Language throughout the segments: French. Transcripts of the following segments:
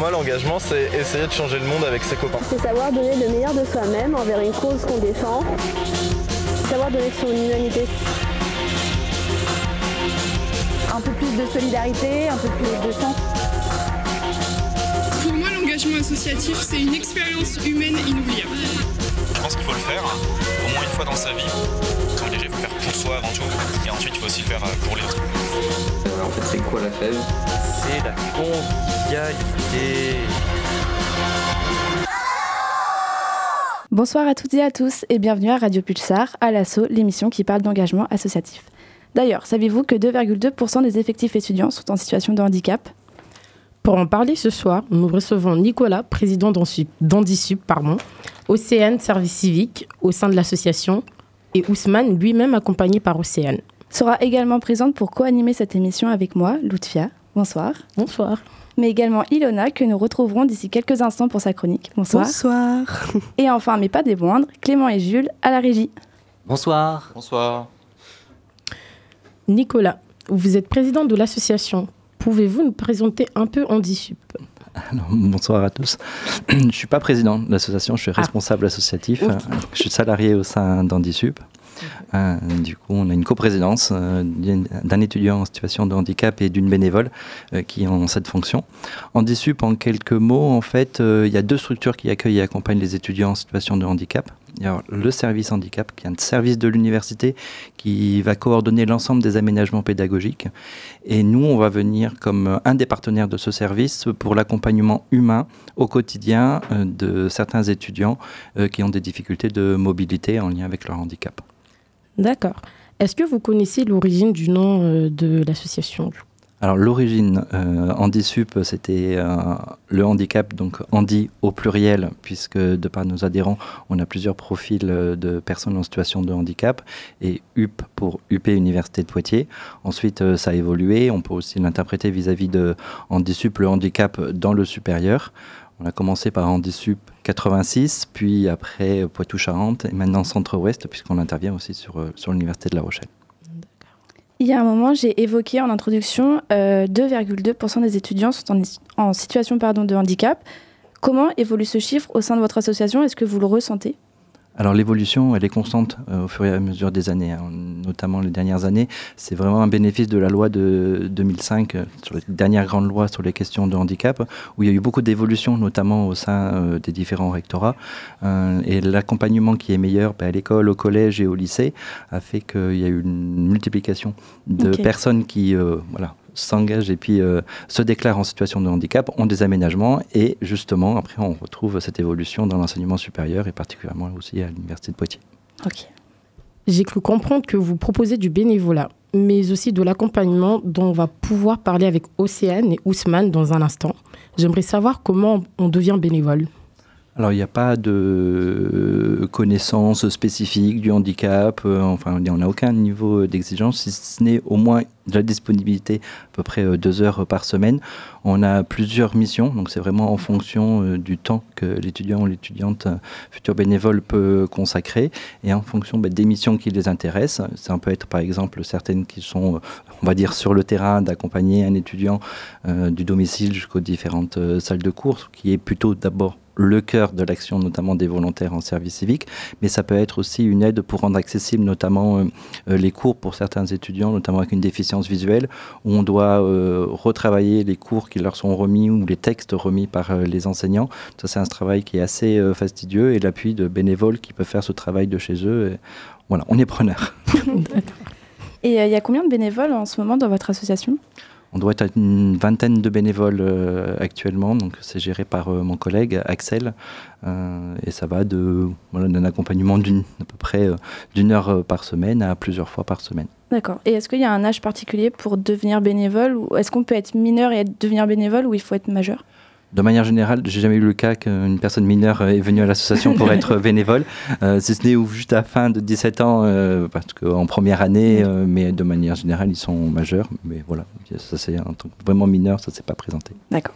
moi, l'engagement, c'est essayer de changer le monde avec ses copains. C'est savoir donner le meilleur de soi-même envers une cause qu'on défend. Savoir donner son humanité. Un peu plus de solidarité, un peu plus de sens. Pour moi, l'engagement associatif, c'est une expérience humaine inoubliable. Je pense qu'il faut le faire au moins une fois dans sa vie. Soi avant tout. Et ensuite, il faut aussi le faire pour les autres. En fait, c'est quoi la fève C'est la convivialité. Bonsoir à toutes et à tous et bienvenue à Radio Pulsar, à l'assaut, l'émission qui parle d'engagement associatif. D'ailleurs, saviez-vous que 2,2% des effectifs étudiants sont en situation de handicap? Pour en parler ce soir, nous recevons Nicolas, président d'Andisup, pardon, Océane Service Civique au sein de l'association et Ousmane, lui-même accompagné par Océane. Sera également présente pour co-animer cette émission avec moi, Loutfia. Bonsoir. Bonsoir. Mais également Ilona, que nous retrouverons d'ici quelques instants pour sa chronique. Bonsoir. Bonsoir. Et enfin, mais pas des moindres, Clément et Jules à la régie. Bonsoir. Bonsoir. Nicolas, vous êtes président de l'association. Pouvez-vous nous présenter un peu Handisup alors, bonsoir à tous. Je ne suis pas président de l'association, je suis responsable associatif. Okay. Je suis salarié au sein d'Handisup. Euh, du coup, on a une coprésidence euh, d'un étudiant en situation de handicap et d'une bénévole euh, qui ont cette fonction. En DISUP, en quelques mots, en fait, il y a deux structures qui accueillent et accompagnent les étudiants en situation de handicap. Il y a le service handicap, qui est un service de l'université qui va coordonner l'ensemble des aménagements pédagogiques. Et nous, on va venir comme un des partenaires de ce service pour l'accompagnement humain au quotidien de certains étudiants qui ont des difficultés de mobilité en lien avec leur handicap. D'accord. Est-ce que vous connaissez l'origine du nom euh, de l'association alors l'origine, euh, Handisup, c'était euh, le handicap, donc Handi au pluriel, puisque de par nos adhérents, on a plusieurs profils de personnes en situation de handicap, et UP pour UP Université de Poitiers. Ensuite, ça a évolué, on peut aussi l'interpréter vis-à-vis de Handisup, le handicap dans le supérieur. On a commencé par Handisup 86, puis après Poitou-Charentes, et maintenant Centre-Ouest, puisqu'on intervient aussi sur, sur l'Université de La Rochelle. Il y a un moment, j'ai évoqué en introduction, euh, 2,2% des étudiants sont en, en situation pardon, de handicap. Comment évolue ce chiffre au sein de votre association? Est-ce que vous le ressentez? Alors l'évolution, elle est constante euh, au fur et à mesure des années, hein, notamment les dernières années. C'est vraiment un bénéfice de la loi de 2005, euh, sur la dernière grande loi sur les questions de handicap, où il y a eu beaucoup d'évolutions, notamment au sein euh, des différents rectorats. Euh, et l'accompagnement qui est meilleur bah, à l'école, au collège et au lycée a fait qu'il y a eu une multiplication de okay. personnes qui voilà, s'engagent et puis euh, se déclarent en situation de handicap, ont des aménagements et justement après on retrouve cette évolution dans l'enseignement supérieur et particulièrement aussi à l'université de Poitiers. Ok. J'ai cru comprendre que vous proposez du bénévolat, mais aussi de l'accompagnement dont on va pouvoir parler avec Océane et Ousmane dans un instant. J'aimerais savoir comment on devient bénévole. Alors, il n'y a pas de connaissance spécifique du handicap. Euh, enfin, on n'a aucun niveau d'exigence, si ce n'est au moins la disponibilité, à peu près deux heures par semaine. On a plusieurs missions, donc c'est vraiment en fonction euh, du temps que l'étudiant ou l'étudiante euh, futur bénévole peut consacrer et en fonction bah, des missions qui les intéressent. Ça peut être par exemple certaines qui sont, on va dire, sur le terrain, d'accompagner un étudiant euh, du domicile jusqu'aux différentes euh, salles de cours, qui est plutôt d'abord le cœur de l'action, notamment des volontaires en service civique, mais ça peut être aussi une aide pour rendre accessible notamment euh, les cours pour certains étudiants, notamment avec une déficience visuelle, où on doit euh, retravailler les cours qui leur sont remis ou les textes remis par euh, les enseignants. Ça, c'est un travail qui est assez euh, fastidieux et l'appui de bénévoles qui peuvent faire ce travail de chez eux. Voilà, on est preneur. et il y a combien de bénévoles en ce moment dans votre association? On doit être à une vingtaine de bénévoles euh, actuellement, donc c'est géré par euh, mon collègue Axel, euh, et ça va de voilà, d'un accompagnement d'une à peu près d'une heure par semaine à plusieurs fois par semaine. D'accord. Et est-ce qu'il y a un âge particulier pour devenir bénévole, ou est-ce qu'on peut être mineur et devenir bénévole, ou il faut être majeur? De manière générale, j'ai jamais eu le cas qu'une personne mineure est venue à l'association pour être bénévole, euh, si ce n'est juste à la fin de 17 ans, euh, parce qu'en première année, euh, mais de manière générale, ils sont majeurs. Mais voilà, ça c'est un truc vraiment mineur, ça s'est pas présenté. D'accord.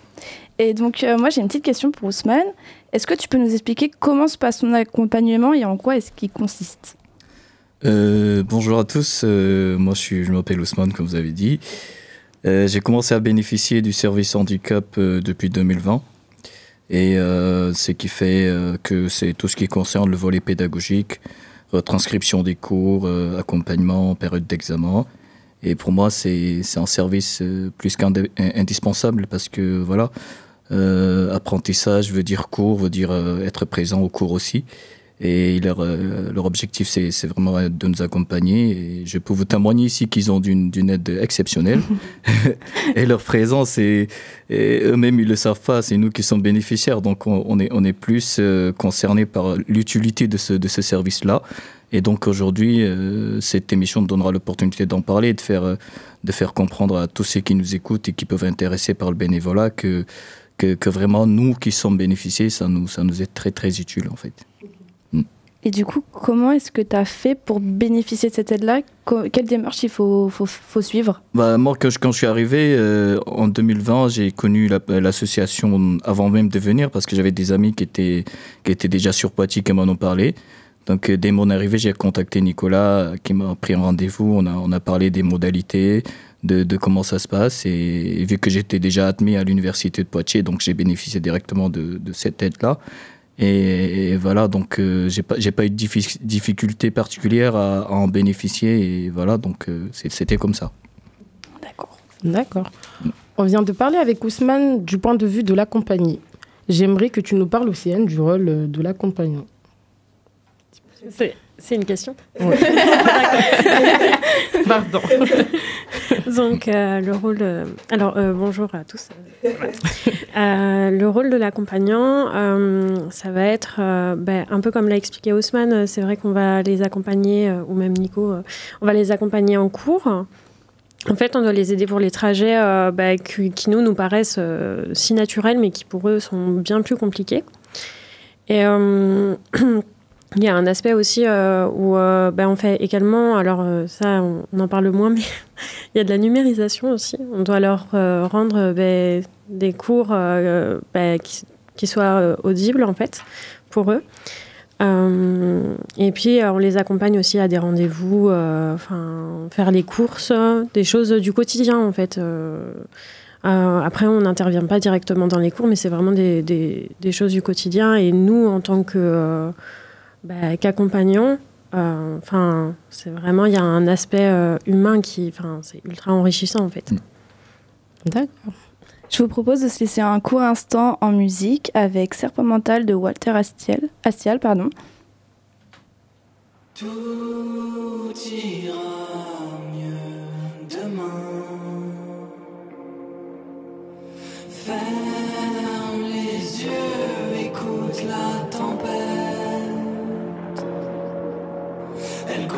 Et donc, euh, moi, j'ai une petite question pour Ousmane. Est-ce que tu peux nous expliquer comment se passe ton accompagnement et en quoi est-ce qu'il consiste? Euh, Bonjour à tous. Euh, moi, je, suis, je m'appelle Ousmane, comme vous avez dit. Euh, j'ai commencé à bénéficier du service handicap euh, depuis 2020. Et euh, ce qui fait que c'est tout ce qui concerne le volet pédagogique, retranscription des cours, accompagnement en période d'examen. Et pour moi, c'est un service plus qu'indispensable parce que voilà, apprentissage veut dire cours, veut dire être présent au cours aussi. Et leur, euh, leur objectif, c'est vraiment de nous accompagner. Et je peux vous témoigner ici qu'ils ont d'une aide exceptionnelle. et leur présence, et, et eux-mêmes, ils ne le savent pas, c'est nous qui sommes bénéficiaires. Donc, on, on est, on est plus euh, concernés par l'utilité de ce, de ce service-là. Et donc, aujourd'hui, euh, cette émission nous donnera l'opportunité d'en parler, de faire, euh, de faire comprendre à tous ceux qui nous écoutent et qui peuvent être intéressés par le bénévolat que, que, que vraiment, nous qui sommes bénéficiés, ça nous, ça nous est très, très utile, en fait. Et du coup, comment est-ce que tu as fait pour bénéficier de cette aide-là Quelle démarche il faut, faut, faut suivre? Bah, moi, quand je, quand je suis arrivé euh, en 2020, j'ai connu la- l'association avant même de venir parce que j'avais des amis qui étaient, qui étaient déjà sur Poitiers qui m'en ont parlé. Donc, euh, dès mon arrivée, j'ai contacté Nicolas euh, qui m'a pris un rendez-vous. On a, on a parlé des modalités, de, comment ça se passe. Et, vu que j'étais déjà admis à l'université de Poitiers, donc j'ai bénéficié directement de cette aide-là. Et, et voilà, donc euh, j'ai pas, eu de diffi- difficulté particulière à, à en bénéficier. Et voilà, donc euh, c'était comme ça. D'accord. On vient de parler avec Ousmane du point de vue de la compagnie. J'aimerais que tu nous parles aussi, Anne, du rôle euh, de l'accompagnant. C'est c'est une question Pardon. Donc, euh, le rôle. euh, alors, euh, bonjour à tous. Le rôle de l'accompagnant, ça va être ben, un peu comme l'a expliqué Haussmann. C'est vrai qu'on va les accompagner, ou même Nico, on va les accompagner en cours. En fait, on doit les aider pour les trajets ben, qui, qui, nous, nous paraissent si naturels, mais qui pour eux sont bien plus compliqués. Et. Il y a un aspect aussi euh, où euh, ben, on fait également, alors euh, ça on, en parle moins, mais il y a de la numérisation aussi. On doit leur rendre ben, des cours ben, qui, qui soient audibles en fait pour eux. Et puis on les accompagne aussi à des rendez-vous, enfin faire les courses, des choses du quotidien en fait. Après, on n'intervient pas directement dans les cours, mais c'est vraiment des, des, choses du quotidien. Et nous, en tant que bah, qu'accompagnants, euh, enfin, c'est vraiment, il y a un aspect euh, humain qui, enfin, c'est ultra enrichissant en fait. D'accord. Je vous propose de se laisser un court instant en musique avec Serpent Mental de Walter Astiel, Astial. Pardon. Tout ira mieux demain. Ferme les yeux, écoute la tempête. Elle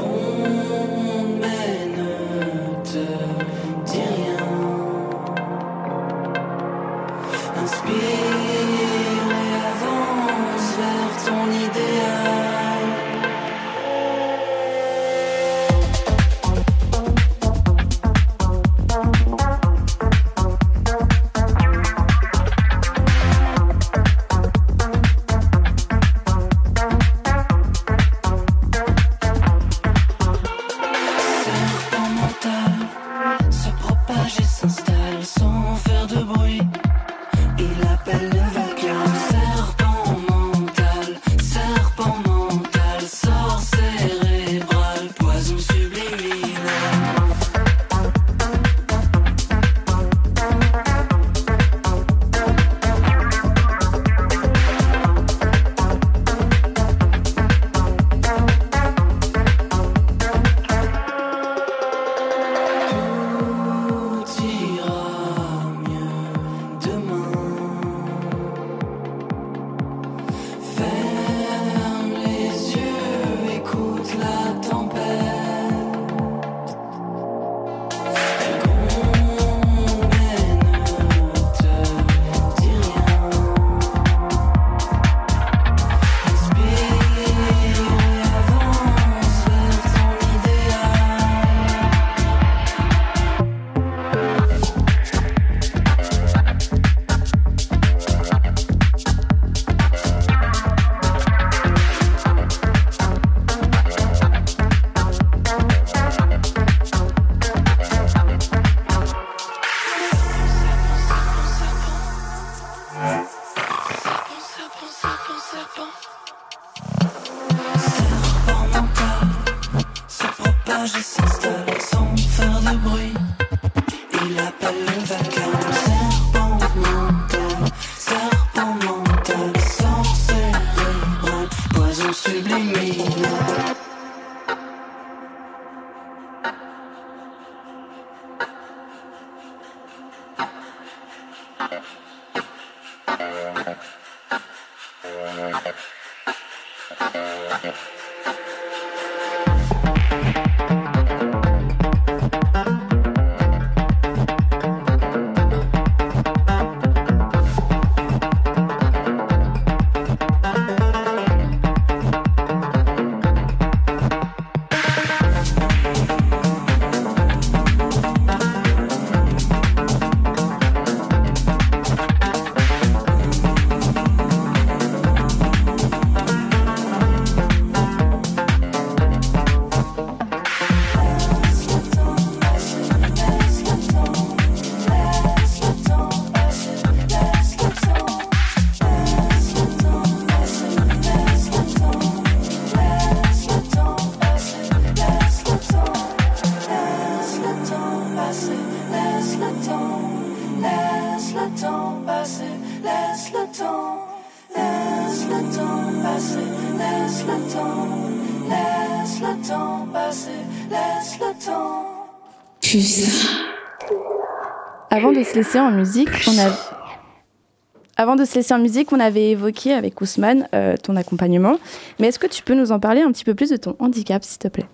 Avant de se laisser en musique, on avait évoqué avec Ousmane euh, ton accompagnement. Mais est-ce que tu peux nous en parler un petit peu plus de ton handicap, s'il te plaît?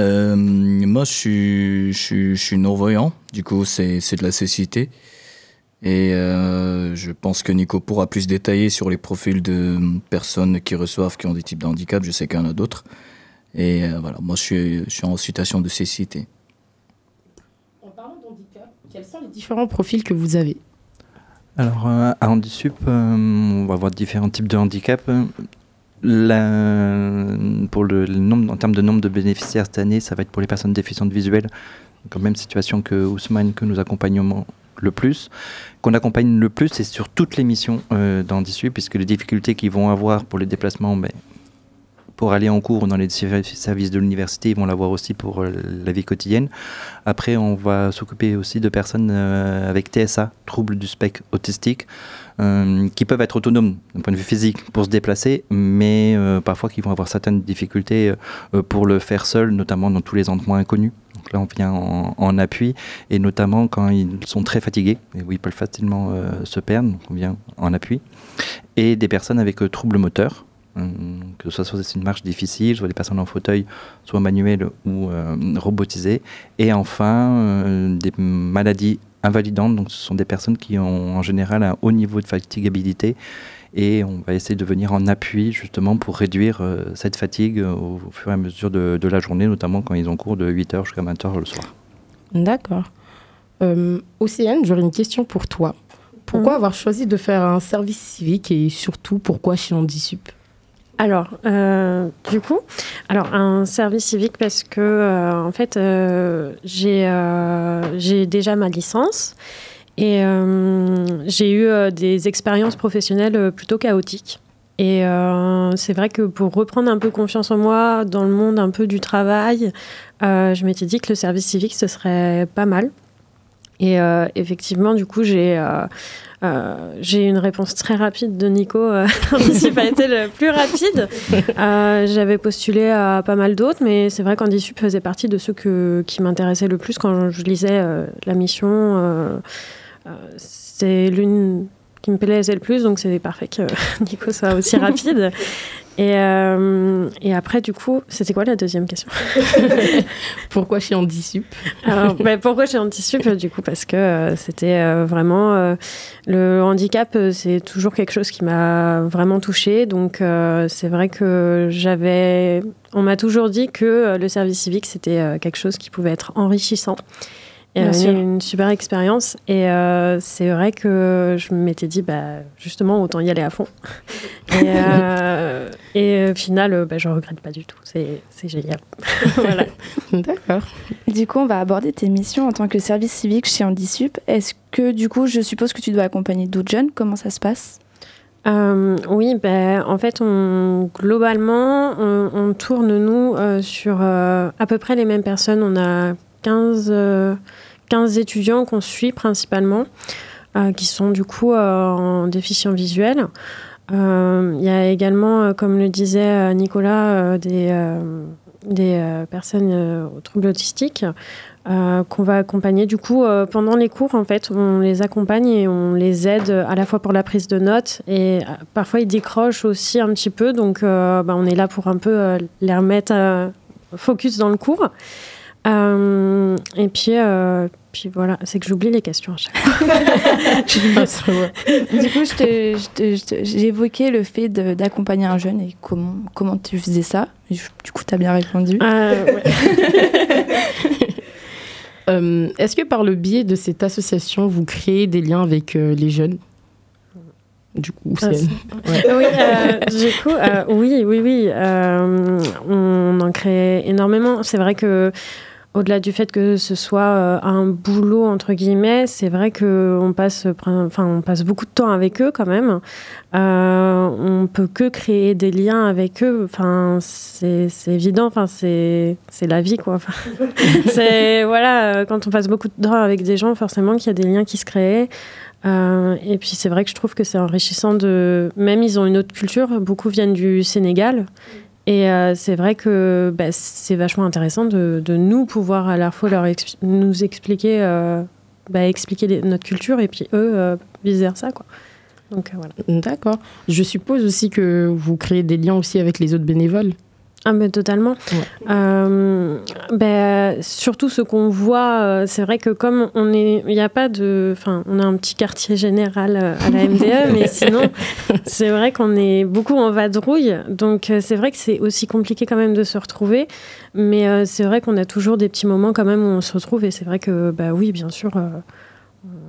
Euh, moi, je suis, non-voyant. Du coup, c'est de la cécité. Et euh, je pense que Nico pourra plus détailler sur les profils de personnes qui reçoivent, qui ont des types de handicap. Je sais qu'il y en a d'autres. Et voilà, moi, je suis en situation de cécité. Parlant d'handicap, quels sont les différents profils que vous avez? Alors, euh, à Handisup, euh, on va avoir différents types de handicaps. La- pour le, nombre, en termes de nombre de bénéficiaires cette année, ça va être pour les personnes déficientes visuelles, donc même situation que Ousmane, que nous accompagnons le plus. Qu'on accompagne le plus, c'est sur toutes les missions euh, puisque les difficultés qu'ils vont avoir pour les déplacements, ben, pour aller en cours dans les servi- services de l'université, ils vont l'avoir aussi pour euh, la vie quotidienne. Après, on va s'occuper aussi de personnes euh, avec TSA, troubles du spectre autistique, euh, qui peuvent être autonomes d'un point de vue physique pour se déplacer, mais parfois qui vont avoir certaines difficultés pour le faire seul, notamment dans tous les endroits inconnus. Donc là, on vient en, appui, et notamment quand ils sont très fatigués, et où ils peuvent facilement se perdre, donc on vient en appui. Et des personnes avec troubles moteurs, que ce soit une marche difficile, soit des personnes en fauteuil, soit manuelles ou euh, robotisées. Et enfin, euh, des maladies invalidantes, donc ce sont des personnes qui ont en général un haut niveau de fatigabilité. Et on va essayer de venir en appui justement pour réduire euh, cette fatigue euh, au, au fur et à mesure de, de la journée, notamment quand ils ont cours de 8h jusqu'à 20h le soir. D'accord. Euh, Océane, j'aurais une question pour toi. Pourquoi avoir choisi de faire un service civique et surtout pourquoi chez Handisup Alors, euh, du coup, alors un service civique parce que euh, en fait, euh, j'ai j'ai déjà ma licence et j'ai eu des expériences professionnelles plutôt chaotiques. Et c'est vrai que pour reprendre un peu confiance en moi dans le monde un peu du travail, je m'étais dit que le service civique ce serait pas mal. Et euh, effectivement, du coup, j'ai euh, euh, j'ai une réponse très rapide de Nico. Handisup a été le plus rapide. Euh, J'avais postulé à pas mal d'autres, mais c'est vrai qu'Handisup faisait partie de ceux que, qui m'intéressaient le plus quand je lisais euh, la mission. c'est l'une qui me plaisait le plus, donc c'est parfait que Nico soit aussi rapide. Et, euh, et après, du coup, c'était quoi la deuxième question Pourquoi chez Handisup Alors, bah, pourquoi chez Handisup Du coup, parce que euh, c'était euh, vraiment euh, le handicap, euh, c'est toujours quelque chose qui m'a vraiment touchée. Donc, euh, c'est vrai que j'avais, on m'a toujours dit que euh, le service civique c'était euh, quelque chose qui pouvait être enrichissant. Et Bien euh, sûr. une super expérience. Et euh, c'est vrai que je m'étais dit, bah, justement, autant y aller à fond. Et, euh, et au final, euh, bah, je regrette pas du tout. C'est c'est génial. voilà. D'accord. Du coup, on va aborder tes missions en tant que service civique chez Handisup. Est-ce que, du coup, je suppose que tu dois accompagner d'autres jeunes? Comment ça se passe? Euh, oui, ben, en fait, on, globalement, on, on tourne, nous, euh, sur euh, à peu près les mêmes personnes. On a 15, euh, 15 étudiants qu'on suit principalement, euh, qui sont du coup euh, en déficient visuel. Euh, Il y a également, euh, comme le disait euh, Nicolas, euh, des, euh, des euh, personnes euh, aux troubles autistiques euh, qu'on va accompagner. Du coup, euh, pendant les cours, en fait, on les accompagne et on les aide à la fois pour la prise de notes et euh, parfois ils décrochent aussi un petit peu. Donc, euh, bah, on est là pour un peu euh, les remettre euh, focus dans le cours. Euh, et puis, euh, puis voilà, c'est que j'oublie les questions à chaque fois. du coup, évoqué le fait d'accompagner un jeune et comment, comment tu faisais ça. Du coup, tu as bien répondu. Euh, Est-ce que par le biais de cette association, vous créez des liens avec euh, les jeunes? Du coup, Ah, Oui, euh, du coup, euh, oui, oui, oui. euh, on en crée énormément. C'est vrai que au-delà du fait que ce soit euh, un boulot entre guillemets, c'est vrai que on passe, enfin, on passe beaucoup de temps avec eux quand même. Euh, on peut que créer des liens avec eux. Enfin, c'est évident. Enfin, c'est la vie quoi. C'est voilà, euh, quand on passe beaucoup de temps avec des gens, forcément qu'il y a des liens qui se créent. Euh, et puis c'est vrai que je trouve que c'est enrichissant de. Même ils ont une autre culture, beaucoup viennent du Sénégal. Et euh, c'est vrai que bah, c'est vachement intéressant de, nous pouvoir à la fois leur nous expliquer, euh, bah, expliquer notre culture et puis eux euh, vice versa quoi. Donc euh, voilà. D'accord. Je suppose aussi que vous créez des liens aussi avec les autres bénévoles. Ah mais totalement. Euh, ben, surtout ce qu'on voit, euh, c'est vrai que comme on est, il n'y a pas de, enfin, on a un petit quartier général euh, à la MDE, mais sinon, c'est vrai qu'on est beaucoup en vadrouille, donc c'est vrai que c'est aussi compliqué quand même de se retrouver, mais euh, c'est vrai qu'on a toujours des petits moments quand même où on se retrouve, et c'est vrai que, bah oui, bien sûr, euh,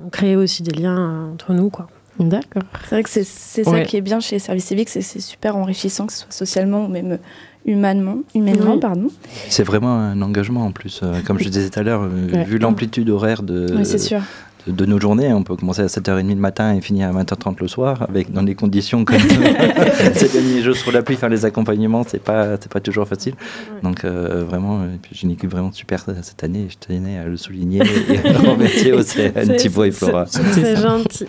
on crée aussi des liens entre nous, quoi. D'accord. C'est vrai que c'est c'est ça Ouais. qui est bien chez les services civiques, c'est c'est super enrichissant, que ce soit socialement ou même humainement, humainement Oui. pardon. C'est vraiment un engagement en plus. Euh, Comme je disais tout à l'heure, euh, Ouais. vu l'amplitude horaire de, Oui, c'est sûr. de, de nos journées, on peut commencer à 7h30 le matin et finir à 20h30 le soir, avec dans des conditions comme ces derniers jours sur la pluie, faire les accompagnements, c'est pas, c'est pas toujours facile. Donc euh, vraiment, j'ai une équipe vraiment super cette année, je tenais à le souligner et à le remercier au CN C'est- Thibaut et Flora. c'est- gentil.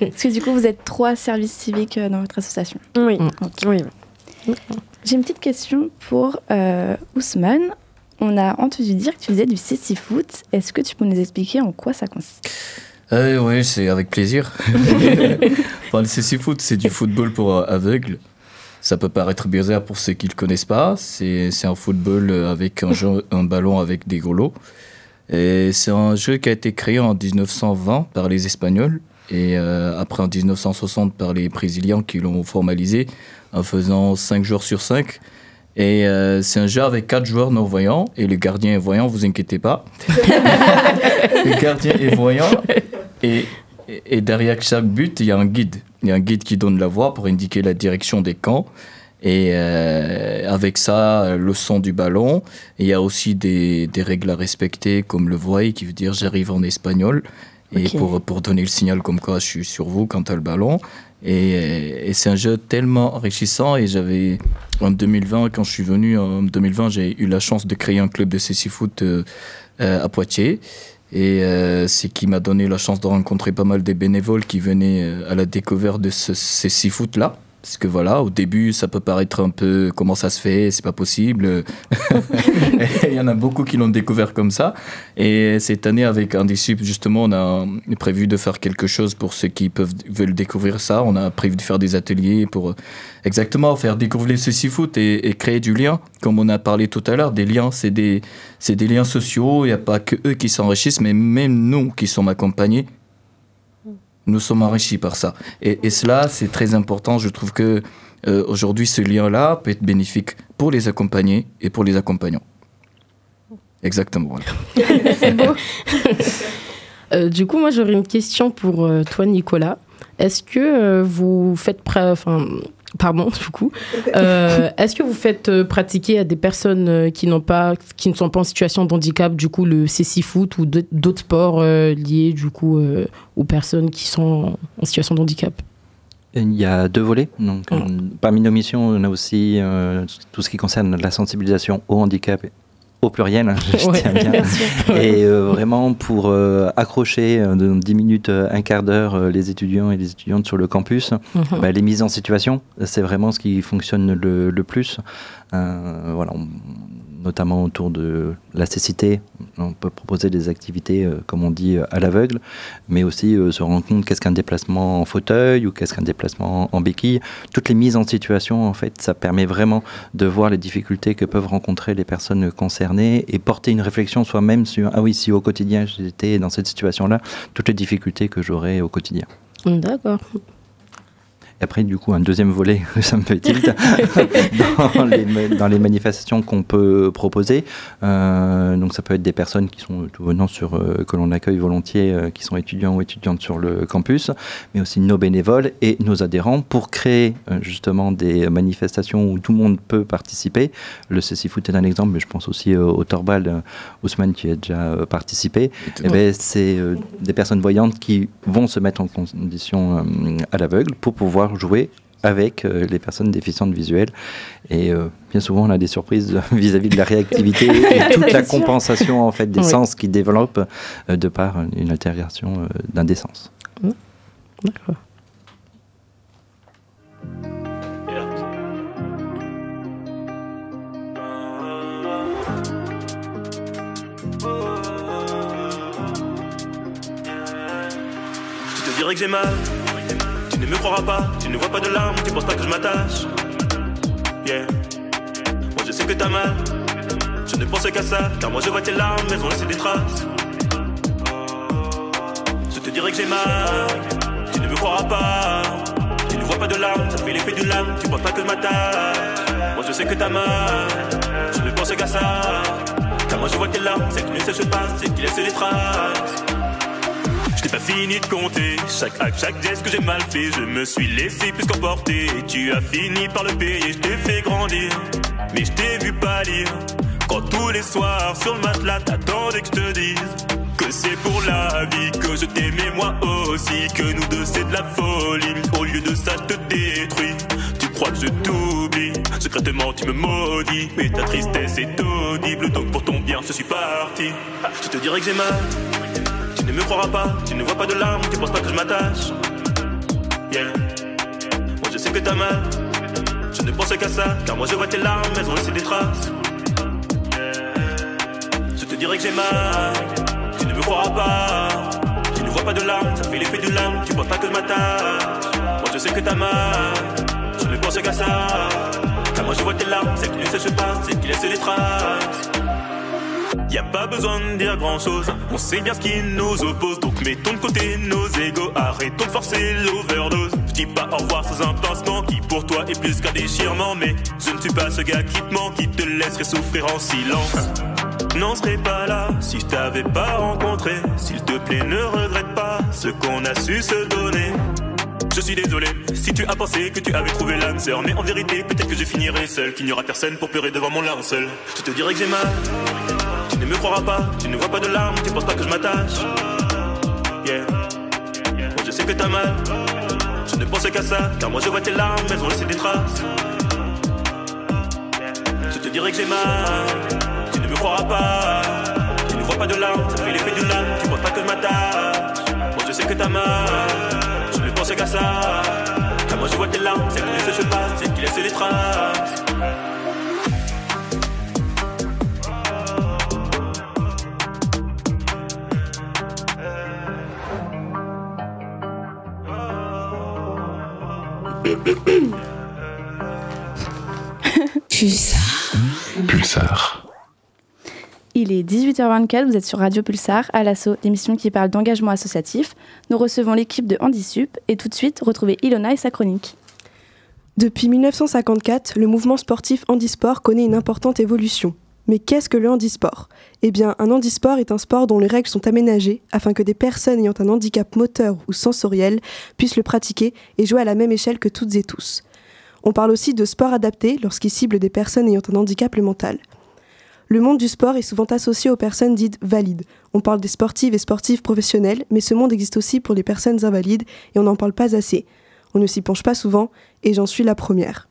Parce que du coup, vous êtes trois services civiques dans votre association. Oui. oui. J'ai une petite question pour euh, Ousmane. On a entendu dire que tu faisais du CC foot. Est-ce que tu peux nous expliquer en quoi ça consiste? Euh, oui, c'est avec plaisir. enfin, le CC Foot, c'est du football pour euh, aveugles. Ça peut paraître bizarre pour ceux qui ne le connaissent pas. C'est un football avec un, jeu- un ballon avec des grelots. Et c'est un jeu qui a été créé en 1920 par les Espagnols et euh, après en 1960 par les Brésiliens qui l'ont formalisé en faisant 5 jours sur 5. Et euh, c'est un jeu avec 4 joueurs non-voyants et le gardien est voyant, vous inquiétez pas. le gardien est voyant et, et- et derrière chaque but, il y a un guide. Il y a un guide qui donne la voie pour indiquer la direction des camps. Et euh, avec ça, le son du ballon. Il y a aussi des, des règles à respecter, comme le voy, qui veut dire j'arrive en espagnol. Et pour, pour donner le signal comme quoi je suis sur vous quand tu as le ballon. Et, et c'est un jeu tellement enrichissant. Et j'avais, en 2020, quand je suis venu, en 2020, j'ai eu la chance de créer un club de CC Foot euh, à Poitiers. Et euh, c'est qui m'a donné la chance de rencontrer pas mal des bénévoles qui venaient euh, à la découverte de ce, ces six foot-là. Parce que voilà, au début, ça peut paraître un peu comment ça se fait, c'est pas possible. Il y en a beaucoup qui l'ont découvert comme ça. Et cette année, avec Indisup, justement, on a prévu de faire quelque chose pour ceux qui peuvent, veulent découvrir ça. On a prévu de faire des ateliers pour euh, exactement faire découvrir ce six foot et, et créer du lien. Comme on a parlé tout à l'heure, des liens, c'est des, c'est des liens sociaux. Il n'y a pas que eux qui s'enrichissent, mais même nous qui sommes accompagnés, nous sommes enrichis par ça. Et, et cela, c'est très important. Je trouve que euh, aujourd'hui, ce lien-là peut être bénéfique pour les accompagnés et pour les accompagnants. Exactement. voilà. C'est beau. Euh, du coup, moi, j'aurais une question pour euh, toi, Nicolas. Est-ce que euh, vous faites... Enfin, pardon, du coup. Euh, Est-ce que vous faites euh, pratiquer à des personnes euh, qui, n'ont pas, qui ne sont pas en situation de handicap, du coup, le CC foot ou d'autres- sports euh, liés, du coup, euh, aux personnes qui sont en situation de handicap? Il y a deux volets. Donc, euh, parmi nos missions, on a aussi tout ce qui concerne la sensibilisation au handicap au pluriel, hein, je Ouais, tiens bien. Et euh, vraiment pour euh, accrocher euh, de 10 minutes, un quart d'heure les étudiants et les étudiantes sur le campus, Mhm. bah, les mises en situation, c'est vraiment ce qui fonctionne le, le plus. Euh, voilà, on- notamment autour de la cécité, on peut proposer des activités, euh, comme on dit, euh, à l'aveugle, mais aussi euh, se rendre compte qu'est-ce qu'un déplacement en fauteuil ou qu'est-ce qu'un déplacement en béquille. Toutes les mises en situation, en fait, ça permet vraiment de voir les difficultés que peuvent rencontrer les personnes concernées et porter une réflexion soi-même sur ah oui, si au quotidien j'étais dans cette situation-là, toutes les difficultés que j'aurais au quotidien. D'accord. Après, du coup, un deuxième volet, ça me fait tilt, dans, les, ma- dans les manifestations qu'on peut proposer. Euh, donc, ça peut être des personnes qui sont tout venant sur, euh, que l'on accueille volontiers, euh, qui sont étudiants ou étudiantes sur le campus, mais aussi nos bénévoles et nos adhérents pour créer justement des manifestations où tout le monde peut participer. Le CC Foot est un exemple, mais je pense aussi au Torbal, Ousmane qui a déjà participé. Eh ben, c'est des personnes voyantes qui vont se mettre en condition à l'aveugle pour pouvoir jouer avec euh, les personnes déficientes visuelles. Et euh, bien souvent, on a des surprises vis-à-vis de la réactivité et toute la compensation en fait, des Oui. sens qui développent euh, de par une altération euh, d'un des sens. D'accord. Je te dirai que j'ai mal. Tu ne me croiras pas, tu ne vois pas de larmes, tu penses pas que je m'attache. Yeah. Moi je sais que t'as mal. Je ne pense qu'à ça, car moi je vois tes larmes, elles ont laissé des traces. Je te dirai que j'ai mal. Tu ne me croiras pas. Tu ne vois pas de larmes, ça fait l'effet d'une lame, tu penses pas que je m'attache. Moi je sais que t'as mal. Je ne pense qu'à ça. Car moi je vois tes larmes, c'est qui ne sèche pas, c'est qui laisse des traces. Pas fini de compter chaque acte, chaque geste que j'ai mal fait. Je me suis laissé plus qu'emporter. Tu as fini par le payer. Je t'ai fait grandir, mais je t'ai vu pâlir. Quand tous les soirs sur le matelas t'attendais que je te dise que c'est pour la vie que je t'aimais moi aussi. Que nous deux c'est de la folie. Au lieu de ça, je te détruis. Tu crois que je t'oublie? Secrètement, tu me maudis. Mais ta tristesse est audible. Donc pour ton bien, je suis parti. Je te dirai que j'ai mal. Tu ne me croiras pas, tu ne vois pas de larmes, tu penses pas que je m'attache. Yeah. Moi je sais que t'as mal, je ne pense qu'à ça, car moi je vois tes larmes, elles ont laissé des traces. Je te dirai que j'ai mal, tu ne me croiras pas. Tu ne vois pas de larmes, ça fait l'effet d'une lame, tu penses pas que je m'attache. Moi je sais que t'as mal, je ne pense qu'à ça. Car moi je vois tes larmes, c'est qui ne sèche pas, c'est qui laisse des traces. Y a pas besoin de dire grand chose, on sait bien ce qui nous oppose. Donc mettons de côté nos égos, arrêtons de forcer l'overdose. Je dis pas au revoir sans un pincement qui pour toi est plus qu'un déchirement. Mais je ne suis pas ce gars qui te ment, qui te laisserait souffrir en silence. N'en serais pas là si je t'avais pas rencontré. S'il te plaît, ne regrette pas ce qu'on a su se donner. Je suis désolé si tu as pensé que tu avais trouvé l'âme sœur, mais en vérité, peut-être que je finirai seul, qu'il n'y aura personne pour pleurer devant mon linceul. Je te dirai que j'ai mal. Tu ne me croiras pas, tu ne vois pas de larmes, tu penses pas que je m'attache. Yeah. Moi je sais que t'as mal, je ne pense qu'à ça, car moi je vois tes larmes, elles ont laissé des traces. Je te dirai que j'ai mal, tu ne me croiras pas. Tu ne vois pas de larmes, ça fait l'effet d'une lame, tu penses pas que je m'attache. Moi je sais que t'as mal, je ne pense qu'à ça, car moi je vois tes larmes, c'est qui ne sèche pas, c'est qui laisse des traces. Pulsar. Pulsar. Il est 18h24, vous êtes sur Radio Pulsar, à l'assaut, l'émission qui parle d'engagement associatif. Nous recevons l'équipe de Handisup et tout de suite, retrouvez Ilona et sa chronique. Depuis 1954, le mouvement sportif handisport connaît une importante évolution. Mais qu'est-ce que le handisport? Eh bien, un handisport est un sport dont les règles sont aménagées afin que des personnes ayant un handicap moteur ou sensoriel puissent le pratiquer et jouer à la même échelle que toutes et tous. On parle aussi de sport adapté lorsqu'il cible des personnes ayant un handicap mental. Le monde du sport est souvent associé aux personnes dites valides. On parle des sportives et sportifs professionnels, mais ce monde existe aussi pour les personnes invalides et on n'en parle pas assez. On ne s'y penche pas souvent, et j'en suis la première.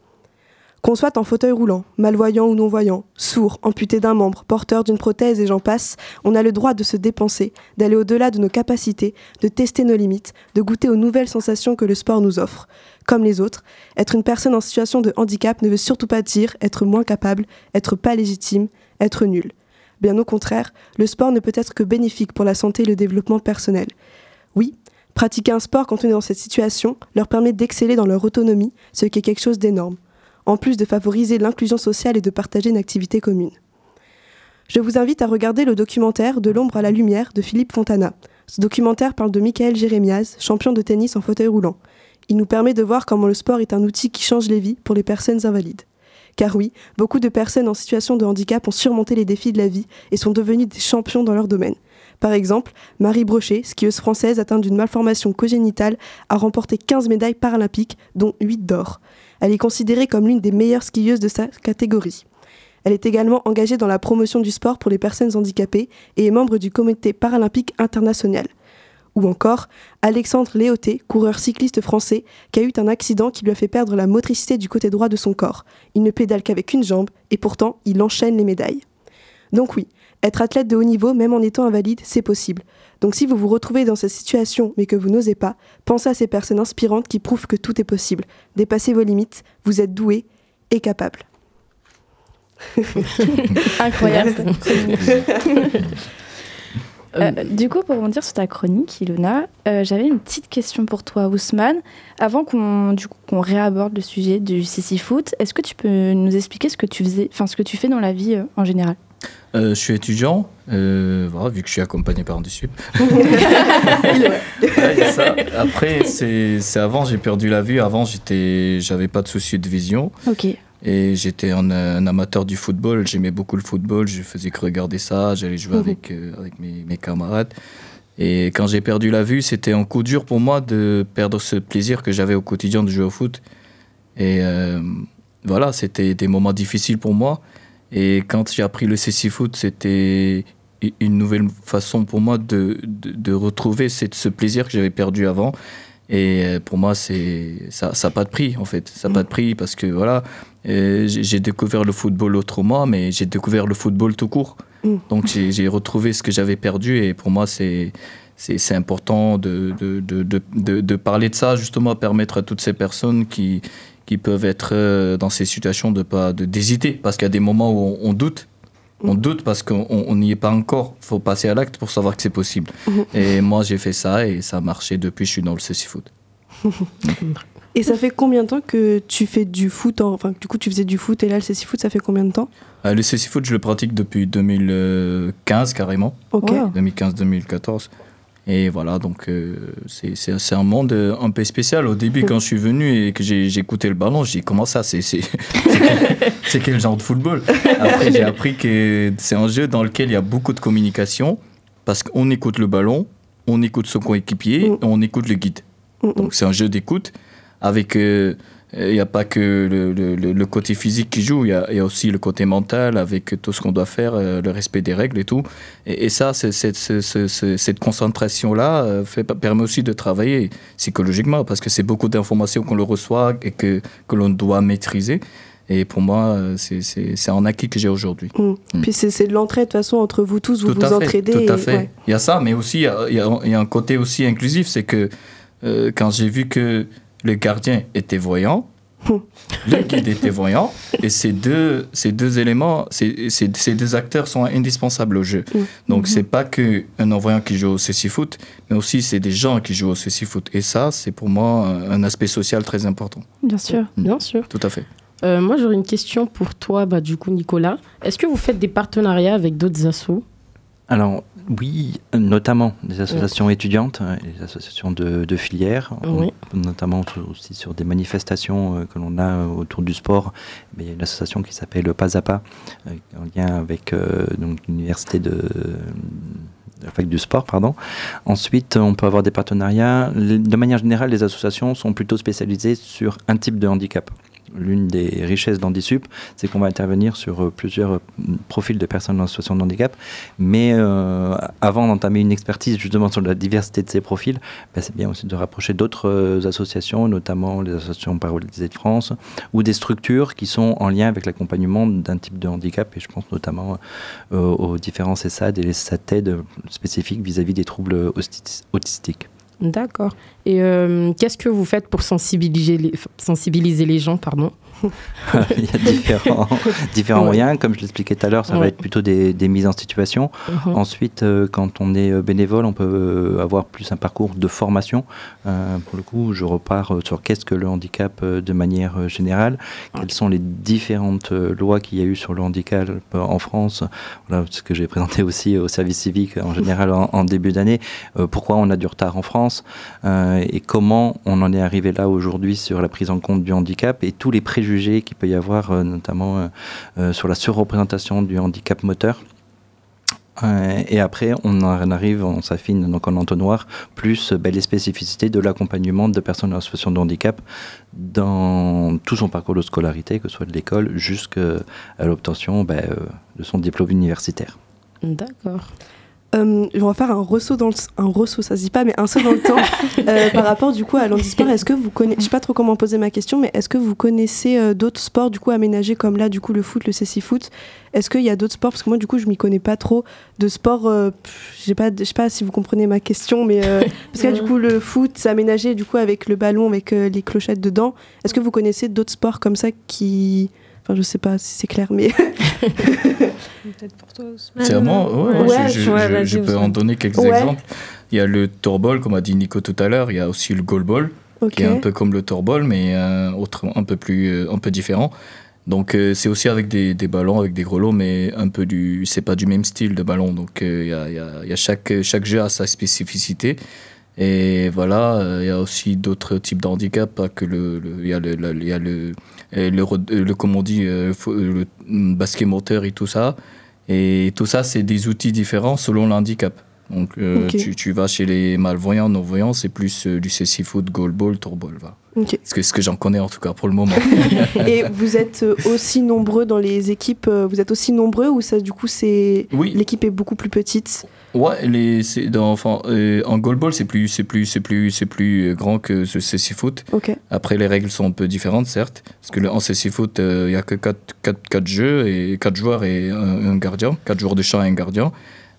Qu'on soit en fauteuil roulant, malvoyant ou non-voyant, sourd, amputé d'un membre, porteur d'une prothèse et j'en passe, on a le droit de se dépenser, d'aller au-delà de nos capacités, de tester nos limites, de goûter aux nouvelles sensations que le sport nous offre. Comme les autres, être une personne en situation de handicap ne veut surtout pas dire être moins capable, être pas légitime, être nul. Bien au contraire, le sport ne peut être que bénéfique pour la santé et le développement personnel. Oui, pratiquer un sport quand on est dans cette situation leur permet d'exceller dans leur autonomie, ce qui est quelque chose d'énorme en plus de favoriser l'inclusion sociale et de partager une activité commune. Je vous invite à regarder le documentaire De l'ombre à la lumière de Philippe Fontana. Ce documentaire parle de Michael Jérémiaz, champion de tennis en fauteuil roulant. Il nous permet de voir comment le sport est un outil qui change les vies pour les personnes invalides. Car oui, beaucoup de personnes en situation de handicap ont surmonté les défis de la vie et sont devenues des champions dans leur domaine. Par exemple, Marie Brochet, skieuse française atteinte d'une malformation congénitale, a remporté 15 médailles paralympiques, dont 8 d'or. Elle est considérée comme l'une des meilleures skieuses de sa catégorie. Elle est également engagée dans la promotion du sport pour les personnes handicapées et est membre du Comité paralympique international. Ou encore Alexandre Léoté, coureur cycliste français, qui a eu un accident qui lui a fait perdre la motricité du côté droit de son corps. Il ne pédale qu'avec une jambe et pourtant il enchaîne les médailles. Donc oui, être athlète de haut niveau, même en étant invalide, c'est possible. Donc si vous vous retrouvez dans cette situation mais que vous n'osez pas, pensez à ces personnes inspirantes qui prouvent que tout est possible. Dépassez vos limites, vous êtes doué et capable. Incroyable. Euh, du coup, pour rebondir sur ta chronique, Ilona, euh, j'avais une petite question pour toi, Ousmane. Avant qu'on du coup, qu'on réaborde le sujet du CC Foot, est-ce que tu peux nous expliquer ce que tu faisais, enfin ce que tu fais dans la vie euh, en général? Euh, je suis étudiant, euh, voilà, vu que je suis accompagné par un sup. Après, c'est c'est avant, j'ai perdu la vue. Avant, j'étais, j'avais pas de souci de vision. Ok. Et j'étais un, un amateur du football. J'aimais beaucoup le football. Je faisais que regarder ça. J'allais jouer Mhm. avec, euh, avec mes, mes camarades. Et quand j'ai perdu la vue, c'était un coup dur pour moi de perdre ce plaisir que j'avais au quotidien de jouer au foot. Et euh, voilà, c'était des moments difficiles pour moi. Et quand j'ai appris le CC Foot, c'était une nouvelle façon pour moi de, de, de retrouver cette- ce plaisir que j'avais perdu avant. Et euh, pour moi, c'est ça n'a pas de prix, en fait. Ça n'a pas de prix parce que, voilà, euh, j'ai découvert le football autrement, mais j'ai découvert le football tout court. Mm. Donc, j'ai retrouvé ce que j'avais perdu. Et pour moi, c'est important de, de, de, de, de- parler de ça, justement, permettre à toutes ces personnes qui, qui peuvent être euh, dans ces situations de pas de- d'hésiter. Parce qu'il y a des moments où on, on doute. On doute parce qu'on on n'y est pas encore. Il faut passer à l'acte pour savoir que c'est possible. Et moi, j'ai fait ça et ça a marché depuis. Je suis dans le CC Foot. Et ça fait combien de temps que tu fais du foot en- Enfin, du coup, tu faisais du foot et là, le CC Foot, ça fait combien de temps? Euh, le CC Foot, je le pratique depuis 2015 carrément. Ok. Wow. 2015-2014. Et voilà, donc euh, c'est- un monde euh, un peu spécial. Au début, quand je suis venu et que j'ai écouté le ballon, j'ai dit comment ça C'est quel, quel genre de football? Après, j'ai appris que c'est un jeu dans lequel il y a beaucoup de communication parce qu'on écoute le ballon, on écoute son coéquipier, et on écoute le guide. Donc c'est un jeu d'écoute avec. euh, il n'y a pas que le, le- côté physique qui joue, il y a, il y a aussi le côté mental avec tout ce qu'on doit faire, euh, le respect des règles et tout. Et, et ça, cette concentration-là euh, permet aussi de travailler psychologiquement parce que c'est beaucoup d'informations qu'on le reçoit et que, que l'on doit maîtriser. Et pour moi, euh, c'est- c'est c'est un acquis que j'ai aujourd'hui. Mm. Puis c'est c'est de l'entraide, de toute façon, entre vous tous, vous Tout vous entraidez. Tout à et- fait. ouais. Il y a ça, mais aussi il y a, il y a- il y a un côté aussi inclusif, c'est que euh, quand j'ai vu que le gardien était voyant, le guide était voyant, et ces deux, ces deux éléments, ces, ces, ces deux acteurs sont indispensables au jeu. Donc c'est pas que un non-voyant qui joue au CC Foot, mais aussi c'est des gens qui jouent au CC Foot. Et ça, c'est pour moi un aspect social très important. Bien sûr. Bien sûr. Tout à fait. Euh, moi, j'aurais une question pour toi, bah, du coup, Nicolas. Est-ce que vous faites des partenariats avec d'autres assos? Alors, oui, notamment des associations étudiantes, et des associations de, de filières, Oui. On- notamment aussi sur des manifestations euh, que l'on a euh, autour du sport. Mais il y a une association qui s'appelle Pas à Pas, euh, en lien avec euh, l'université de, de la fac du sport, pardon. Ensuite, on peut avoir des partenariats. Les- De manière générale, les associations sont plutôt spécialisées sur un type de handicap. L'une des richesses d'Handisup, c'est qu'on va intervenir sur euh, plusieurs euh, profils de personnes en situation de handicap. Mais euh, avant d'entamer une expertise justement sur la diversité de ces profils, bah, c'est bien aussi de rapprocher d'autres associations, notamment les associations paralysées de France, ou des structures qui sont en lien avec l'accompagnement d'un type de handicap. Et je pense notamment aux différents CESAD et les SATED spécifiques vis-à-vis des troubles autistiques. D'accord. Et euh, qu'est-ce que vous faites pour sensibiliser les, sensibiliser les gens pardon? Il y a différents, différents Ouais. moyens. Comme je l'expliquais tout à l'heure, ça va être plutôt des, des mises en situation. Mhm. Ensuite, euh, quand on est euh, bénévole, on peut euh, avoir plus un parcours de formation. Euh, pour le coup, je repars sur qu'est-ce que le handicap de manière générale, quelles sont les différentes lois qu'il y a eu sur le handicap en France? Voilà ce que j'ai présenté aussi au service civique en général en, en début d'année. Euh, pourquoi on a du retard en France et comment on en est arrivé là aujourd'hui sur la prise en compte du handicap et tous les préjugés qu'il peut y avoir, euh, notamment euh, euh, sur la surreprésentation du handicap moteur. Et après, on arrive, on s'affine donc en entonnoir, plus ben, les spécificités de l'accompagnement de personnes en situation de handicap dans tout son parcours de scolarité, que ce soit de l'école jusqu'à l'obtention ben, de son diplôme universitaire. D'accord. Euh, on va faire un ressaut dans le un ressaut, ça se dit pas, mais un saut dans le temps Euh, par rapport du coup à l'handisport. Est-ce que vous connaissez, je sais pas trop comment poser ma question, mais est-ce que vous connaissez euh, d'autres sports du coup aménagés comme là du coup le foot, le céci foot? Est-ce qu'il y a d'autres sports? Parce que moi du coup je m'y connais pas trop de sports. euh, j'ai pas, je sais pas si vous comprenez ma question, mais euh, parce que là, du coup le foot c'est aménagé du coup avec le ballon, avec les clochettes dedans. Est-ce que vous connaissez d'autres sports comme ça qui Enfin, je sais pas si c'est clair, mais. Peut-être pour toi, Ousmane. C'est vraiment, ouais, je, je- ouais, je- vas-y, je peux en donner quelques Ouais. exemples. Il y a le tourball, comme a dit Nico tout à l'heure. Il y a aussi le goalball, qui est un peu comme le tourball, mais euh, autre, un peu plus, euh, un peu différent. Donc euh, c'est aussi avec des, des ballons, avec des grelots, mais un peu du, c'est pas du même style de ballon. Donc euh, il y a, il y a- y a chaque, chaque jeu a sa spécificité. Et voilà, euh, il y a aussi d'autres types de handicaps, pas que le, il le, y le, euh, comme on dit, euh, le basket moteur et tout ça. Et tout ça, c'est des outils différents selon le handicap. Donc, euh, tu, tu vas chez les malvoyants, non-voyants, c'est plus euh, du céci foot, goalball, tourball. Voilà. Ok. C'est que- ce que j'en connais en tout cas pour le moment. Et vous êtes euh, aussi nombreux dans les équipes, euh, vous êtes aussi nombreux ou ça du coup c'est Oui. l'équipe est beaucoup plus petite? Ouais, les, dans, enfin, euh, en goalball, c'est plus, c'est plus, c'est plus, c'est plus euh, grand que ce céci foot. Ok. Après, les règles sont un peu différentes, certes, parce que le, en céci foot, euh, il y a que 4, jeux et 4 joueurs et un, un gardien, 4 joueurs de champ et un gardien.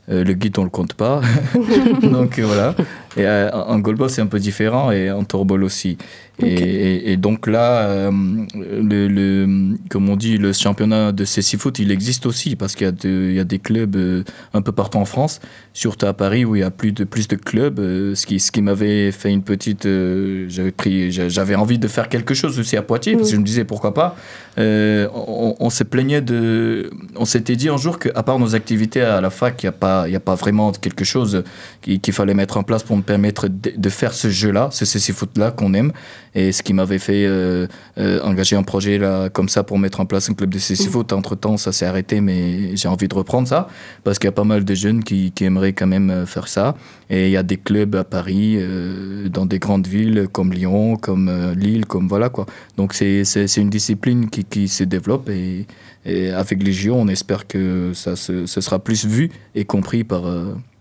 Euh, le guide, on le compte pas. donc euh, voilà. Et euh, en goalball, c'est un peu différent et en tourball aussi. Et, Ok. et- et donc là, euh, le, le- comme on dit, le championnat de céci foot, il existe aussi parce qu'il y, a de- il y a des clubs euh, un peu partout en France, surtout à Paris où il y a plus de, plus de clubs. euh, ce qui, ce qui m'avait fait une petite. euh, j'avais pris, j'avais envie de faire quelque chose aussi à Poitiers parce que je me disais pourquoi pas. Euh, on, on se plaignait de. On s'était dit un jour qu'à part nos activités à la fac, il n'y a, pas- y a pas vraiment quelque chose qui- qu'il fallait mettre en place pour me permettre de, de faire ce jeu-là, ce CC Foot-là qu'on aime. Et ce qui m'avait fait euh, euh, engager un projet là, comme ça pour mettre en place un club de CC Foot. Entre-temps, ça s'est arrêté, mais j'ai envie de reprendre ça parce qu'il y a pas mal de jeunes qui, qui aimeraient quand même euh, faire ça. Et il y a des clubs à Paris, euh, dans des grandes villes comme Lyon, comme Lille, comme voilà quoi. Donc c'est une discipline qui, qui se développe et, et avec les JO, on espère que ça se, ce sera plus vu et compris par,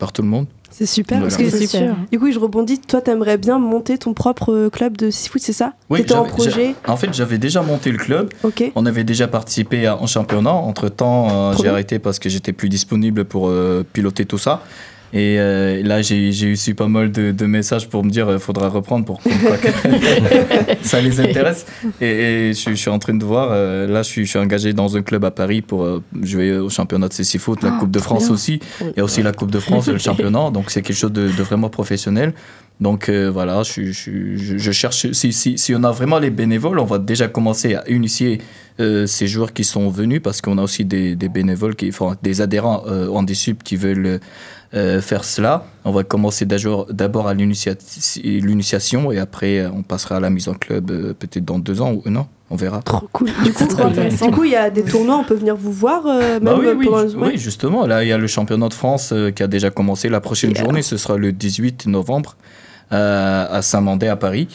par tout le monde. C'est super Voilà. parce que C'est sûr. du coup je rebondis. Toi t'aimerais bien monter ton propre euh, club de seafoot, c'est ça? Oui, T'étais en projet? En fait, j'avais déjà monté le club. On avait déjà participé à- en championnat. Entre temps, Trop j'ai arrêté parce que j'étais plus disponible pour euh, piloter tout ça. Et euh, là, j'ai j'ai reçu pas mal de, de messages pour me dire qu'il faudra reprendre pour que ça les intéresse. Et, et je, suis- je suis en train de voir. euh, là, je suis, je suis engagé dans un club à Paris pour euh, jouer au championnat de CC Foot, la Ah, Coupe de France bien. aussi. Il y a aussi la Coupe de France et le championnat. Donc, c'est quelque chose de, de vraiment professionnel. Donc euh, voilà, je, je- je- je cherche. Si, si, si on a vraiment les bénévoles, on va déjà commencer à initier euh, ces joueurs qui sont venus parce qu'on a aussi des, des bénévoles, qui, enfin, des adhérents euh, en DSUP qui veulent euh, faire cela. On va commencer d'abord d'abord à l'initiati- l'initiation et après on passera à la mise en club euh, peut-être dans deux ans ou un an. On verra. Trop cool. Du coup, trop intéressant. du coup, il y a des tournois, on peut venir vous voir euh, Bah oui, oui, justement. Là, il y a le championnat de France euh, qui a déjà commencé. La prochaine Yeah. journée, ce sera le 18 novembre à Saint-Mandé, à Paris.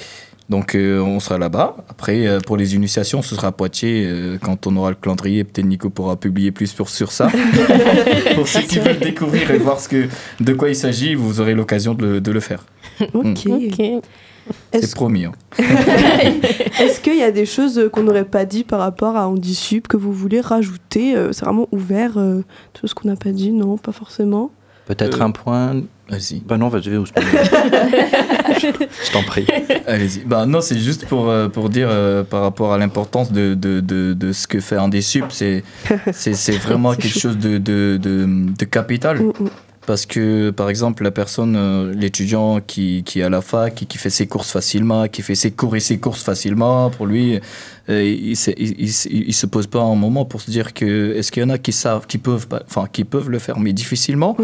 Donc euh, on sera là-bas. Après, euh, pour les initiations, ce sera à Poitiers. euh, quand on aura le calendrier, peut-être Nico pourra publier plus sur, sur ça. pour ceux qui veulent découvrir et voir ce que, de quoi il s'agit, vous aurez l'occasion de, le- de le faire. Ok. C'est promis. hein. Est-ce qu'il y a des choses qu'on n'aurait pas dit par rapport à Handisup que vous voulez rajouter? Euh, C'est vraiment ouvert, euh, tout ce qu'on n'a pas dit, non, pas forcément? Peut-être Euh, un point. Vas-y. Bah non, vas-y, je je t'en prie. Allez-y. Bah, non, c'est juste pour, euh, pour dire euh, par rapport à l'importance de, de, de, de ce que fait Andesup, c'est c'est c'est vraiment quelque chaud. chose de, de, de, de capital. Mm, Parce que, par exemple, la personne, euh, l'étudiant qui, qui est à la fac, qui, qui fait ses courses facilement, qui fait ses cours et ses courses facilement, pour lui, euh, il, se- il, il se pose pas un moment pour se dire que est-ce qu'il y en a qui savent, qui peuvent, enfin, qui peuvent le faire, mais difficilement.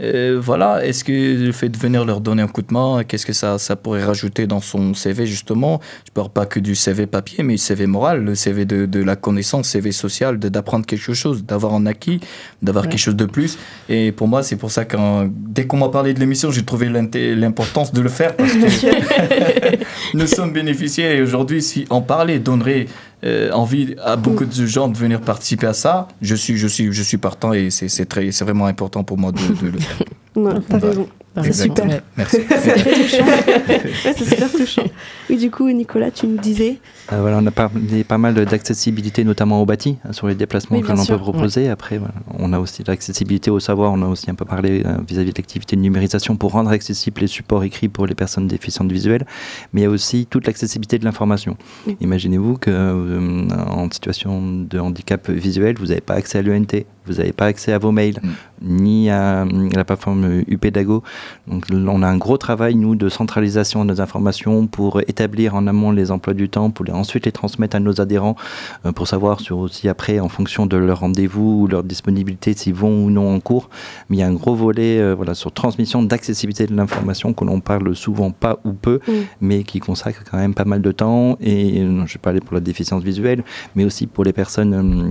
Euh, voilà, est-ce que le fait de venir leur donner un coup de main, qu'est-ce que ça, ça pourrait rajouter dans son CV justement? Je parle pas que du CV papier, mais le CV moral, le CV de, de la connaissance, CV social, de- d'apprendre quelque chose, d'avoir un acquis, d'avoir Ouais. quelque chose de plus. Et pour moi, c'est pour ça que dès qu'on m'a parlé de l'émission, j'ai trouvé l'importance de le faire parce que nous sommes bénéficiaires et aujourd'hui, si en parler donnerait euh, envie à beaucoup de gens de venir participer à ça, je suis, je suis, je suis partant et c'est c'est très, c'est vraiment important pour moi de, de le faire. Non, t'as raison. C'est super. Merci. C'est très touchant. Ouais, c'est super touchant. Oui, du coup, Nicolas, tu nous disais. Euh, voilà, on a parlé pas mal d'accessibilité, notamment au bâti, hein, sur les déplacements Oui, que l'on peut proposer. Après, voilà, on a aussi l'accessibilité au savoir. On a aussi un peu parlé euh, vis-à-vis de l'activité de numérisation pour rendre accessibles les supports écrits pour les personnes déficientes visuelles. Mais il y a aussi toute l'accessibilité de l'information. Imaginez-vous que euh, en situation de handicap visuel, vous n'avez pas accès à l'ENT, vous n'avez pas accès à vos mails, ni à, euh, la plateforme UPEDAGO. Donc l- on a un gros travail, nous, de centralisation de nos informations pour établir en amont les emplois du temps, pour les, ensuite les transmettre à nos adhérents, euh, pour savoir sur aussi après, en fonction de leur rendez-vous ou leur disponibilité, s'ils vont ou non en cours. Mais il y a un gros volet euh, voilà, sur transmission d'accessibilité de l'information que l'on parle souvent pas ou peu, Mm. mais qui consacre quand même pas mal de temps. Et euh, je vais parler pour la déficience visuelle, mais aussi pour les personnes... euh,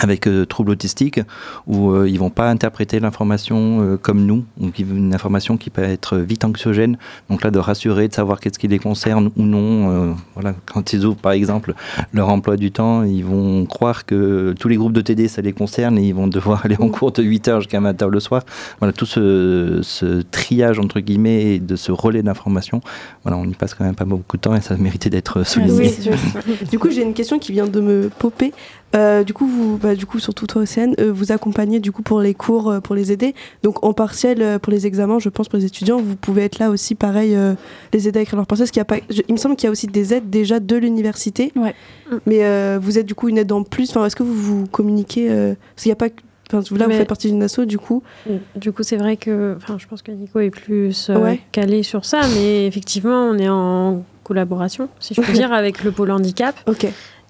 avec euh, troubles autistiques où euh, ils vont pas interpréter l'information euh, comme nous, donc une information qui peut être vite anxiogène. Donc là, de rassurer, de savoir qu'est-ce qui les concerne ou non. euh, voilà, quand ils ouvrent par exemple leur emploi du temps, ils vont croire que tous les groupes de TD ça les concerne et ils vont devoir aller en cours de 8h jusqu'à 20h le soir. Voilà, tout ce, ce triage entre guillemets et de ce relais d'information, voilà, on y passe quand même pas beaucoup de temps et ça méritait d'être souligné. Oui, du coup, j'ai une question qui vient de me popper. Euh, du coup, vous, bah, du coup, surtout toi, Océane, euh, vous accompagnez du coup pour les cours, euh, pour les aider. Donc en partiel, euh, pour les examens, je pense pour les étudiants, vous pouvez être là aussi, pareil, les aider à écrire leur pensée. Parce qu'il y a pas, je- il me semble qu'il y a aussi des aides déjà de l'université. Mais vous êtes du coup une aide en plus. Enfin, est-ce que vous vous communiquez Parce qu'il n'y a pas. Enfin, là, vous faites partie d'une asso, du coup. Du coup, c'est vrai que, enfin, je pense que Nico est plus euh, Ouais. calé sur ça, mais effectivement, on est en collaboration, si je peux dire, avec le pôle handicap. Ok.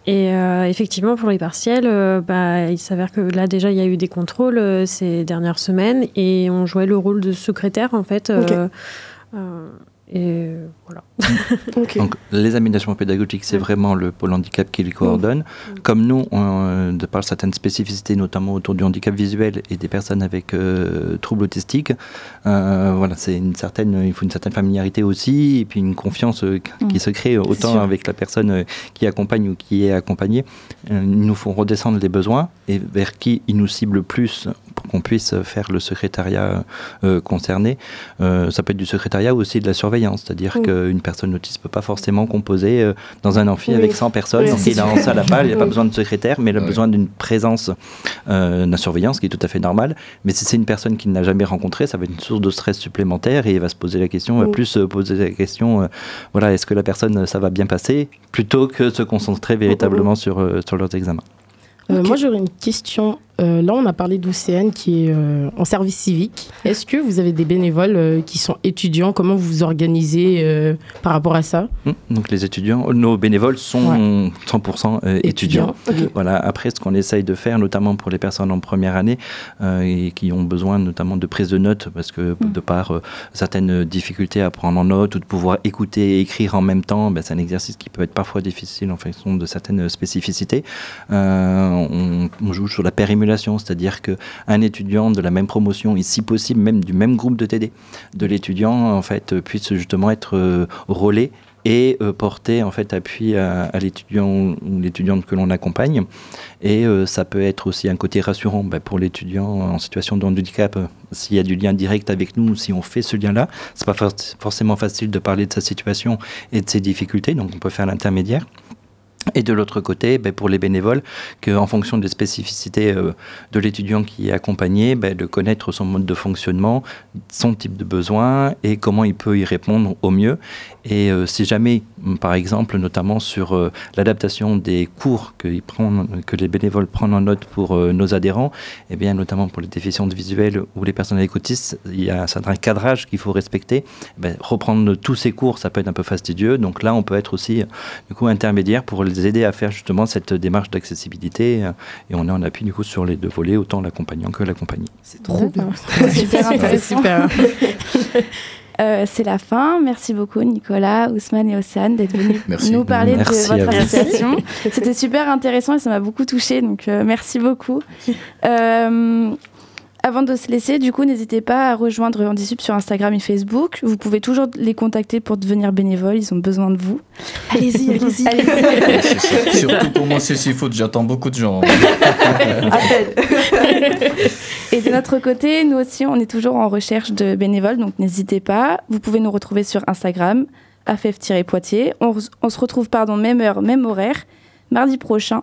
Et euh, effectivement, pour les partiels, euh, bah, il s'avère que là, déjà, il y a eu des contrôles euh, ces dernières semaines et on jouait le rôle de secrétaire, en fait. Et voilà. Donc, les aménagements pédagogiques, c'est vraiment le pôle handicap qui les coordonne. Comme nous, on, de par certaines spécificités, notamment autour du handicap visuel et des personnes avec euh, troubles autistiques, euh, voilà, c'est une certaine, il faut une certaine familiarité aussi, et puis une confiance euh, qui Mm. se crée autant avec la personne euh, qui accompagne ou qui est accompagnée. Euh, ils nous font redescendre les besoins et vers qui ils nous ciblent plus qu'on puisse faire le secrétariat euh, concerné. Euh, ça peut être du secrétariat ou aussi de la surveillance, c'est-à-dire Mm. qu'une personne autiste ne peut pas forcément composer euh, dans un amphi Oui. avec 100 personnes, Oui, donc c'est il est en sûr. salle à part, il n'a pas Oui. besoin de secrétaire, mais il a besoin d'une présence euh, de la surveillance qui est tout à fait normale. Mais si c'est une personne qu'il n'a jamais rencontrée, ça va être une source de stress supplémentaire et il va se poser la question, va plus se poser la question, euh, voilà, est-ce que la personne, ça va bien passer, plutôt que se concentrer véritablement sur, euh, sur leurs examens. Euh, Moi, j'aurais une question. Euh, là, on a parlé d'Océane qui est euh, en service civique. Est-ce que vous avez des bénévoles euh, qui sont étudiants? Comment vous vous organisez par rapport à ça? Hum, Donc les étudiants, nos bénévoles sont 100% euh, étudiants. Voilà. Après, ce qu'on essaye de faire, notamment pour les personnes en première année et qui ont besoin notamment de prise de notes, parce que de par certaines difficultés à prendre en note ou de pouvoir écouter et écrire en même temps, ben, c'est un exercice qui peut être parfois difficile en fonction de certaines spécificités. On, on joue sur la périmulation c'est-à-dire qu'un étudiant de la même promotion, et si possible même du même groupe de TD, de l'étudiant en fait puisse justement être euh, relais et euh, porter en fait appui à, l'étudiant ou l'étudiante que l'on accompagne. Et euh, ça peut être aussi un côté rassurant bah, pour l'étudiant en situation de handicap. S'il y a du lien direct avec nous, si on fait ce lien-là, c'est pas for- forcément facile de parler de sa situation et de ses difficultés, donc on peut faire l'intermédiaire. Et de l'autre côté, ben, pour les bénévoles, qu'en fonction des spécificités euh, de l'étudiant qui est accompagné, ben, de connaître son mode de fonctionnement, son type de besoin et comment il peut y répondre au mieux. Et euh, si jamais, m, par exemple, notamment sur euh, l'adaptation des cours que, les bénévoles prennent en note pour nos adhérents, et bien notamment pour les déficients visuels ou les personnes autisme, il y a un certain cadrage qu'il faut respecter. Ben, reprendre tous ces cours, ça peut être un peu fastidieux. Donc là, on peut être aussi du coup intermédiaire pour les aider à faire justement cette démarche d'accessibilité. euh, Et on est en appui du coup sur les deux volets, autant l'accompagnant que l'accompagné. C'est trop bien. Super intéressant. Super. Euh, c'est la fin. Merci beaucoup, Nicolas, Ousmane et Océane, d'être venus Merci. nous parler Merci de votre association. C'était super intéressant et ça m'a beaucoup touchée. Donc, euh, merci beaucoup. Euh, avant de se laisser, du coup, n'hésitez pas à rejoindre Handisup sur Instagram et Facebook. Vous pouvez toujours les contacter pour devenir bénévole. Ils ont besoin de vous. Allez-y, allez-y. Surtout pour moi, c'est si foot, j'attends beaucoup de gens. Et de notre côté, nous aussi, on est toujours en recherche de bénévoles, donc n'hésitez pas. Vous pouvez nous retrouver sur Instagram. On, re- on se retrouve, pardon, même heure, même horaire, mardi prochain.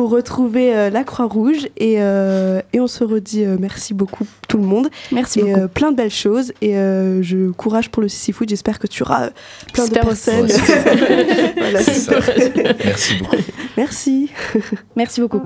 Pour retrouver euh, la Croix-Rouge et, euh, et on se redit euh, merci beaucoup tout le monde. Merci et beaucoup. euh, plein de belles choses et euh, je courage pour le Sissi Food. J'espère que tu auras euh, plein de personnes. Ouais, Voilà. Merci beaucoup. Merci. Merci beaucoup.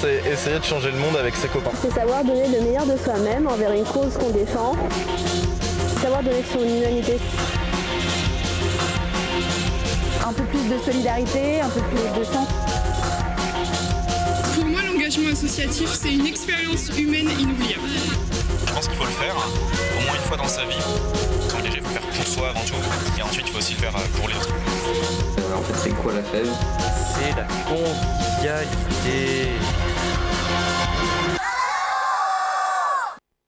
C'est essayer de changer le monde avec ses copains. C'est savoir donner le meilleur de soi-même envers une cause qu'on défend. Savoir donner son humanité. Un peu plus de solidarité, un peu plus de sens. Pour moi, l'engagement associatif, c'est une expérience humaine inoubliable. Je pense qu'il faut le faire au moins une fois dans sa vie. S'engager, il faut le faire pour soi avant tout. Et ensuite, il faut aussi le faire pour les autres. En fait, c'est quoi la fève? C'est la convivialité.